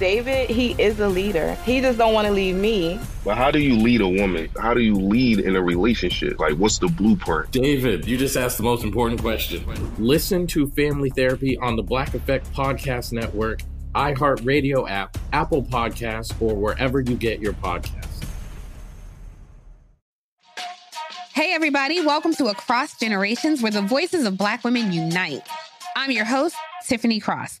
David, he is a leader. He just don't want to leave me. But how do you lead a woman? How do you lead in a relationship? Like, what's the blueprint? David, you just asked the most important question. Listen to Family Therapy on the Black Effect Podcast Network, iHeartRadio app, Apple Podcasts, or wherever you get your podcasts. Hey, everybody, welcome to Across Generations, where the voices of Black women unite. I'm your host, Tiffany Cross.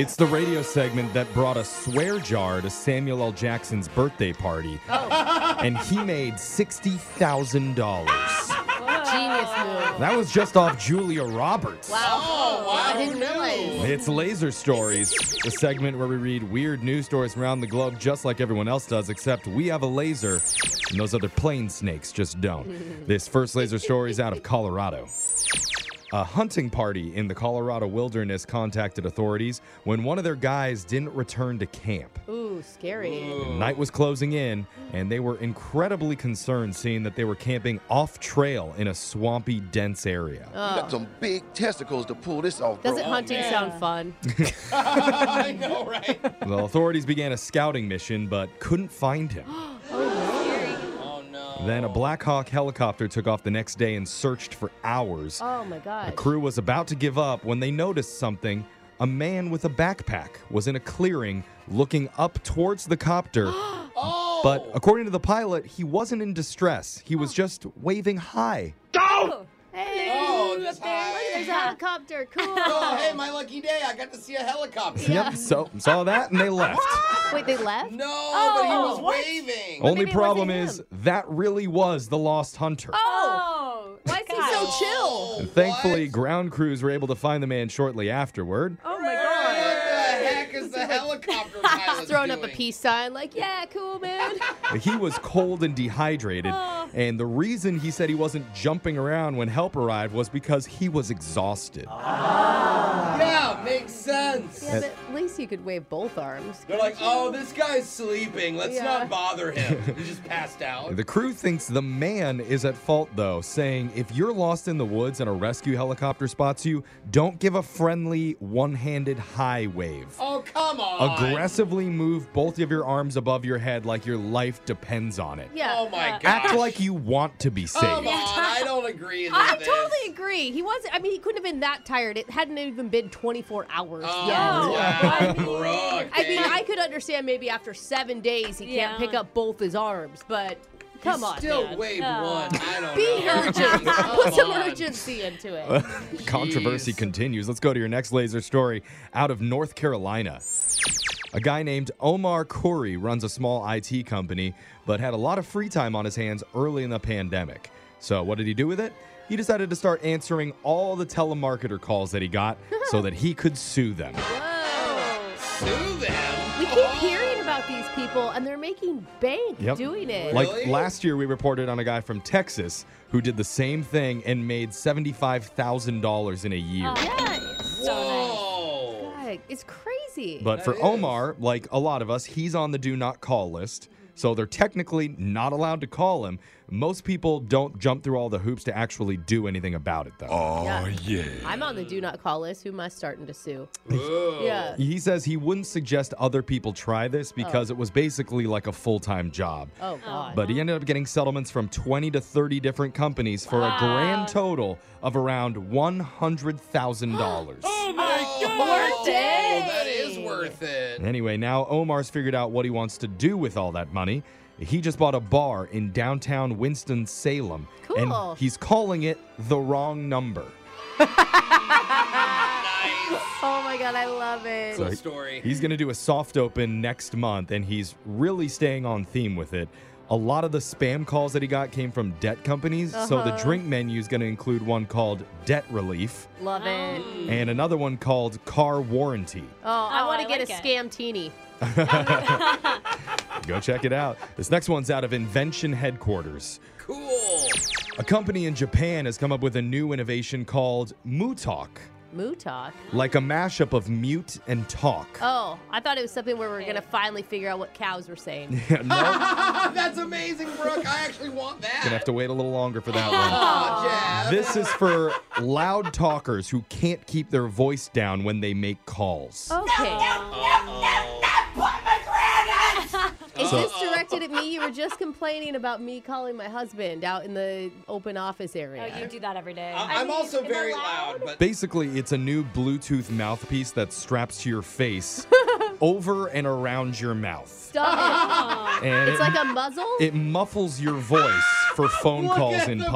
It's the radio segment that brought a swear jar to Samuel L. Jackson's birthday party. Oh. And he made $60,000. Genius move. That was just off Julia Roberts. Wow. Oh, wow. I didn't realize. It's Laser Stories, the segment where we read weird news stories from around the globe just like everyone else does, except we have a laser and those other plane snakes just don't. this first laser story is out of Colorado. A hunting party in the Colorado wilderness contacted authorities when one of their guys didn't return to camp. Ooh, scary. Night was closing in, and they were incredibly concerned seeing that they were camping off trail in a swampy, dense area. You got some big testicles to pull this off. Doesn't hunting sound fun? I know, right? The authorities began a scouting mission but couldn't find him. Oh, Oh, no. Then a Black Hawk helicopter took off the next day and searched for hours. Oh my God. The crew was about to give up when they noticed something. A man with a backpack was in a clearing looking up towards the copter. Oh. But according to the pilot, he wasn't in distress. He was oh. just waving hi. Go! Oh, hey, Oh, look just hi. Look, there's a helicopter. Cool. Oh, hey, my lucky day. I got to see a helicopter. Yep, so saw that and they left. Wait, they left? No, Oh, but he was oh. what? waving. Only problem is him. that really was the lost hunter. Oh. oh. Why is he so chill? And thankfully, what? ground crews were able to find the man shortly afterward. Oh my god. What the heck is the helicopter pilot Throwing up a peace sign, like, yeah, cool, man. He was cold and dehydrated, Oh. and the reason he said he wasn't jumping around when help arrived was because he was exhausted. Ah. Yeah, makes sense. yeah, but at least you could wave both arms. They're like, oh, this guy's sleeping. Let's Yeah. not bother him. He just passed out. The crew thinks the man is at fault, though, saying if you're lost in the woods and a rescue helicopter spots you, don't give a friendly one handed high wave. Oh, come on. Aggressively move both of your arms above your head like your life depends on it. Yeah. Oh my uh, god. Act like you want to be saved. Come on, I don't agree with I this. totally agree. He wasn't. I mean, he couldn't have been that tired. It hadn't even been 24 hours Oh, yet. wow, Brooke. I mean, I could understand maybe after seven days he Yeah. can't pick up both his arms, but come You on, Still man. wave Oh. one. I don't Be know. urgent. Put some on. urgency into it. Controversy continues. Let's go to your next laser story out of North Carolina. A guy named Omar Khoury runs a small IT company, but had a lot of free time on his hands early in the pandemic. So, what did he do with it? He decided to start answering all the telemarketer calls that he got so that he could sue them. Whoa. Sue them. We keep oh. hearing about these people, and they're making bank Yep. doing it. Like last year, we reported on a guy from Texas who did the same thing and made $75,000 in a year. Oh, Whoa. God, it's crazy. But for Omar, like a lot of us, he's on the do not call list. So they're technically not allowed to call him. Most people don't jump through all the hoops to actually do anything about it, though. Oh, Yeah. I'm on the do not call list. Who am I starting to sue? Yeah. He says he wouldn't suggest other people try this oh. because it was basically like a full time job. Oh, God. Oh. But he ended up getting settlements from 20 to 30 different companies for a grand total of around $100,000. Oh my oh, god. That is worth it. Anyway, now Omar's figured out what he wants to do with all that money. He just bought a bar in downtown Winston-Salem. Cool. And he's calling it the wrong number. Oh my God, I love it. So he- He's going to do a soft open next month, and he's really staying on theme with it. A lot of the spam calls that he got came from debt companies. So the Uh-huh. drink menu is going to include one called Debt Relief Love it. and another one called Car Warranty. Oh, I Oh, want I to get like a it. scam teeny. Go check it out. This next one's out of Invention Headquarters. Cool. A company in Japan has come up with a new innovation called Mutalk, Moo talk. like a mashup of mute and talk. Oh, I thought it was something where we are gonna finally figure out what cows were saying. Yeah, no, That's amazing, Brooke. I actually want that. Gonna have to wait a little longer for that one. Oh, Jazz. This is for loud talkers who can't keep their voice down when they make calls. Okay. Is So- this directed at me? You were just complaining about me calling my husband out in the open office area. Oh, you do that every day. I- I'm also very loud, but Basically, it's a new Bluetooth mouthpiece that straps to your face over and around your mouth. Stop it. And It's it- like a muzzle? It muffles your voice for phone Look calls at in the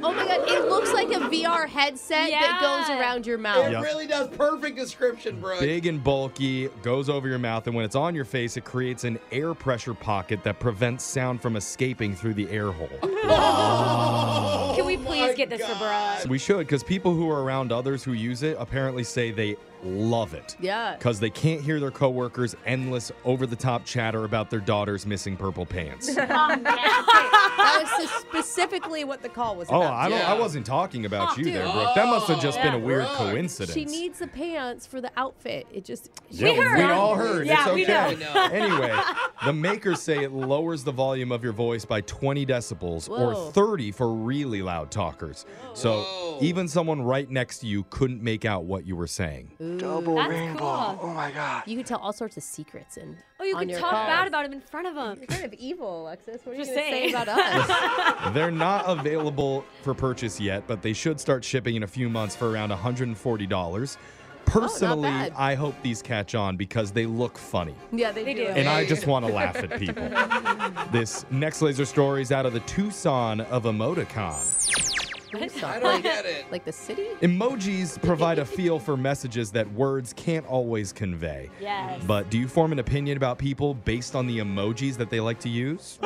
public. Oh my god, it looks like a VR headset that goes around your it mouth. Yep. really does. Perfect description, bro. Big and bulky, goes over your mouth, and when it's on your face, it creates an air pressure pocket that prevents sound from escaping through the air hole. Can we oh please get this for Brooke? we should, because people who are around others who use it apparently say they love it. Yeah. Because they can't hear their coworkers' endless, over the top chatter about their daughter's missing purple pants. Oh, That was specifically what the call was oh, about. I, don't, I wasn't talking about Oh, you there, dude. Brooke. That must have just oh. been a weird Brooke. coincidence. She needs the pants for the outfit. It just Yeah, we, heard. we all heard. Yeah, it's we know. anyway, the makers say it lowers the volume of your voice by 20 decibels Whoa. or 30 for really loud talkers. So Whoa. even someone right next to you couldn't make out what you were saying. Double That's rainbow. cool. Oh my god. you can tell all sorts of secrets and Oh, you on can talk calls. bad about him in front of him. You're kind of evil, Alexis. What are Just you going to say about us? They're not available for purchase yet, but they should start shipping in a few months for around $140. Personally, oh, bad. I hope these catch on because they look funny. yeah, they, They do. do. And I just want to laugh at people. this next laser story is out of the Tucson of Emoticon. I don't get it. Like the city? Emojis provide a feel for messages that words can't always convey. Yes. But do you form an opinion about people based on the emojis that they like to use?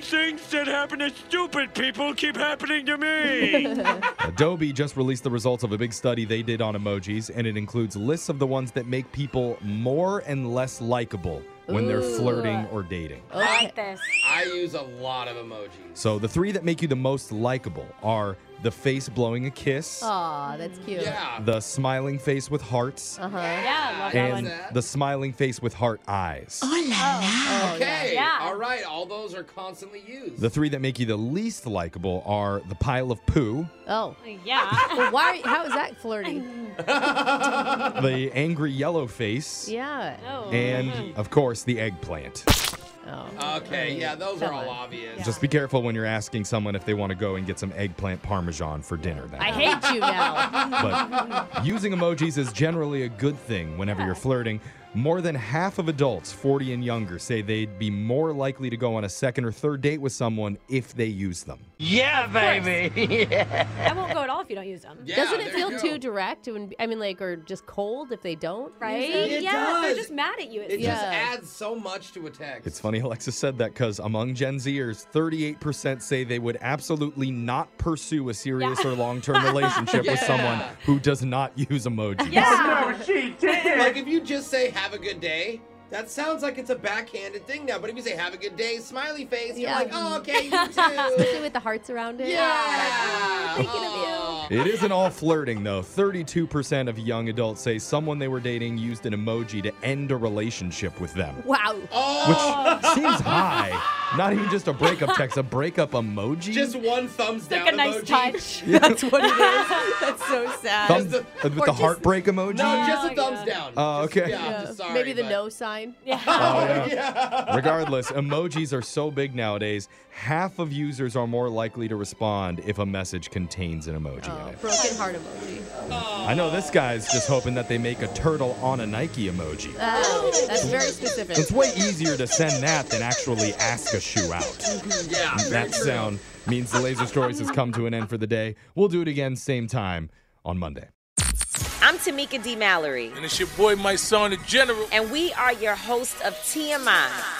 How things that happen to stupid people keep happening to me? Adobe just released the results of a big study they did on emojis, and it includes lists of the ones that make people more and less likable when they're Ooh. flirting or dating. I like this. I use a lot of emojis. So the three that make you the most likable are the face blowing a kiss, Aw, that's cute. Yeah. the smiling face with hearts, Uh huh. Yeah, love that and one. the smiling face with heart eyes. Oh, Okay. Yeah. All right. All those are constantly used. The three that make you the least likable are the pile of poo, Oh. Yeah. Well, why? How is that flirty? the angry yellow face, Yeah. Oh. and of course the eggplant. Oh. okay. Yeah. Those are all on. obvious. Just be careful when you're asking someone if they want to go and get some eggplant parmesan for dinner. Then. I hate you now. but using emojis is generally a good thing whenever you're flirting. More than half of adults, 40 and younger, say they'd be more likely to go on a second or third date with someone if they use them. yeah, baby. I won't go at all if you don't use them. Yeah, Doesn't it feel too direct? And I mean, like, or just cold if they don't? Right? it? It yeah, they're just mad at you. It It seems. just adds so much to a text. It's funny Alexa said that because among Gen Zers, 38% say they would absolutely not pursue a serious Yeah. or long term relationship with someone who does not use emojis. Yeah. like if you just say "Have a good day," That sounds like it's a backhanded thing now, but if you say "Have a good day," smiley face, you're Yeah. like, "Oh, okay, you too." Especially with the hearts around it. Yeah. Thinking of you. It isn't all flirting, though. 32% of young adults say someone they were dating used an emoji to end a relationship with them. Wow. Oh, Which seems high. Not even just a breakup text, a breakup emoji? just one thumbs It's down like a nice emoji. touch. That's what it is. That's so sad. Thumbs, the- uh, with the just- heartbreak emoji? No, just a Oh, thumbs yeah. down. Oh, Just- okay. yeah, I'm Yeah. just sorry, Maybe the but- no sign. Yeah. Oh, yeah. yeah. Regardless, emojis are so big nowadays, half of users are more likely to respond if a message contains an emoji in Oh, broken heart emoji. I know this guy's just hoping that they make a turtle on a Nike emoji. Oh, that's very specific. It's way easier to send that than actually ask a shoe out. Yeah. very That true. sound means the Laser Stories has come to an end for the day. We'll do it again same time on Monday. I'm Tamika D. Mallory, And it's your boy, my son, the general. and we are your host of TMI.